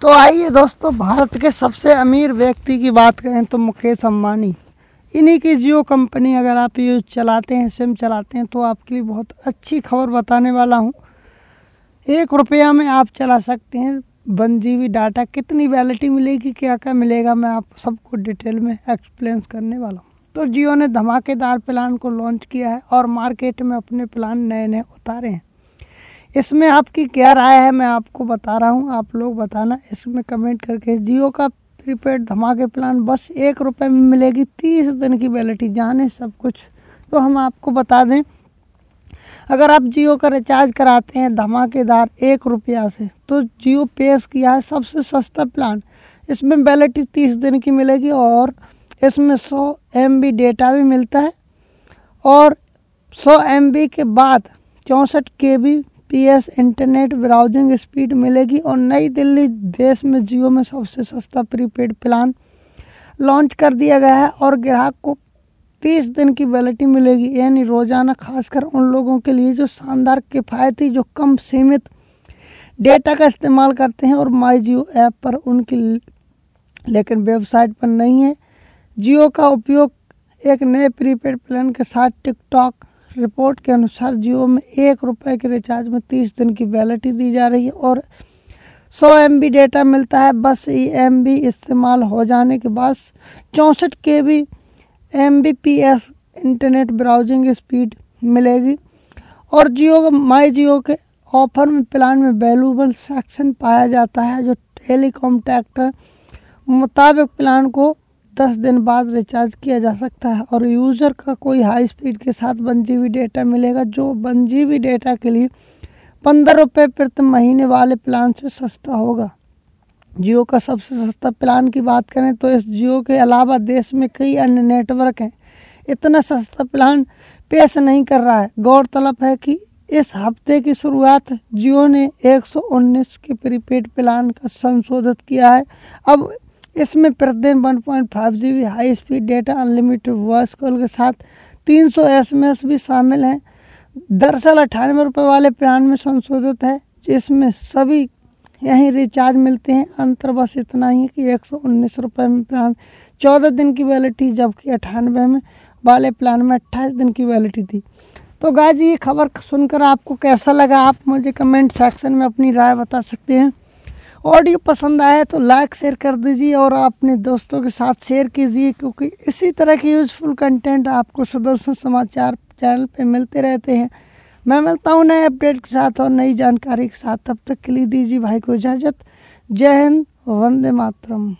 तो आइए दोस्तों, भारत के सबसे अमीर व्यक्ति की बात करें तो मुकेश अम्बानी इन्हीं की जियो कंपनी अगर आप यूज़ चलाते हैं, सिम चलाते हैं तो आपके लिए बहुत अच्छी खबर बताने वाला हूँ। एक रुपया में आप चला सकते हैं वन जी बी डाटा। कितनी वैलिटी मिलेगी, क्या क्या मिलेगा, मैं आप सबको डिटेल में एक्सप्लेन करने वाला हूँ। तो जियो ने धमाकेदार प्लान को लॉन्च किया है और मार्केट में अपने प्लान नए नए उतारे हैं। इसमें आपकी क्या राय है? मैं आपको बता रहा हूँ, आप लोग बताना। इसमें कमेंट करके, जियो का प्रीपेड धमाके प्लान, बस एक रुपये में मिलेगी, तीस दिन की वैलिटी जाने सब कुछ। तो हम आपको बता दें, अगर आप जियो का रिचार्ज कराते हैं धमाकेदार एक रुपया से तो जियो पेश किया है सबसे सस्ता प्लान। इसमें वैलिटी तीस दिन की मिलेगी और इसमें सौ एम डेटा भी मिलता है। और सौ एम के बाद चौंसठ K B PS internet browsing speed मिलेगी और नई दिल्ली देश में जियो में सबसे सस्ता प्रीपेड प्लान लॉन्च कर दिया गया है और ग्राहक को तीस दिन की वैलिटी मिलेगी। यानी रोज़ाना खासकर उन लोगों के लिए जो शानदार किफ़ायती, जो कम सीमित डेटा का इस्तेमाल करते हैं और माई जियो ऐप पर उनकी लेकिन वेबसाइट पर नहीं है। जियो का उपयोग एक नए प्रीपेड प्लान के साथ टिकटॉक रिपोर्ट के अनुसार जियो में एक रुपये के रिचार्ज में तीस दिन की वैलिटी दी जा रही है और सौ एम डेटा मिलता है। बस ई एम इस्तेमाल हो जाने के बाद चौंसठ K B M internet browsing speed मिलेगी और जियो माई जियो के ऑफ़र में प्लान में वैल्यूबल सेक्शन पाया जाता है, जो टेलीकॉम टैक्टर मुताबिक प्लान को दस दिन बाद रिचार्ज किया जा सकता है और यूज़र का कोई हाई स्पीड के साथ वन जी डेटा मिलेगा, जो वन जी डेटा के लिए पंद्रह रुपये प्रति महीने वाले प्लान से सस्ता होगा। जियो का सबसे सस्ता प्लान की बात करें तो इस जियो के अलावा देश में कई अन्य नेटवर्क हैं। इतना सस्ता प्लान पेश नहीं कर रहा है। गौरतलब है कि इस हफ़्ते की शुरुआत जियो ने 119 के प्रीपेड प्लान का संशोधित किया है। अब इसमें प्रतिदिन one point high speed data unlimited voice call के साथ तीन सौ एस एम एस भी शामिल हैं। दरअसल अठानवे रुपये वाले प्लान में संशोधित है, जिसमें सभी यहीं रिचार्ज मिलते हैं। अंतर बस इतना ही कि एक सौ उन्नीस रुपये में प्लान, चौदह दिन की वैलिटी जबकि अठानवे में वाले प्लान में अट्ठाईस दिन की वैलिटी थी। तो गाय जी ये खबर सुनकर आपको कैसा लगा? आप मुझे कमेंट सेक्शन में अपनी राय बता सकते हैं। ऑडियो पसंद आया तो लाइक, शेयर कर दीजिए और अपने दोस्तों के साथ शेयर कीजिए, क्योंकि इसी तरह के यूज़फुल कंटेंट आपको सुदर्शन समाचार चैनल पे मिलते रहते हैं। मैं मिलता हूँ नए अपडेट के साथ और नई जानकारी के साथ। तब तक के लिए दीजिए भाई को इजाज़त। जय हिंद, वंदे मातरम।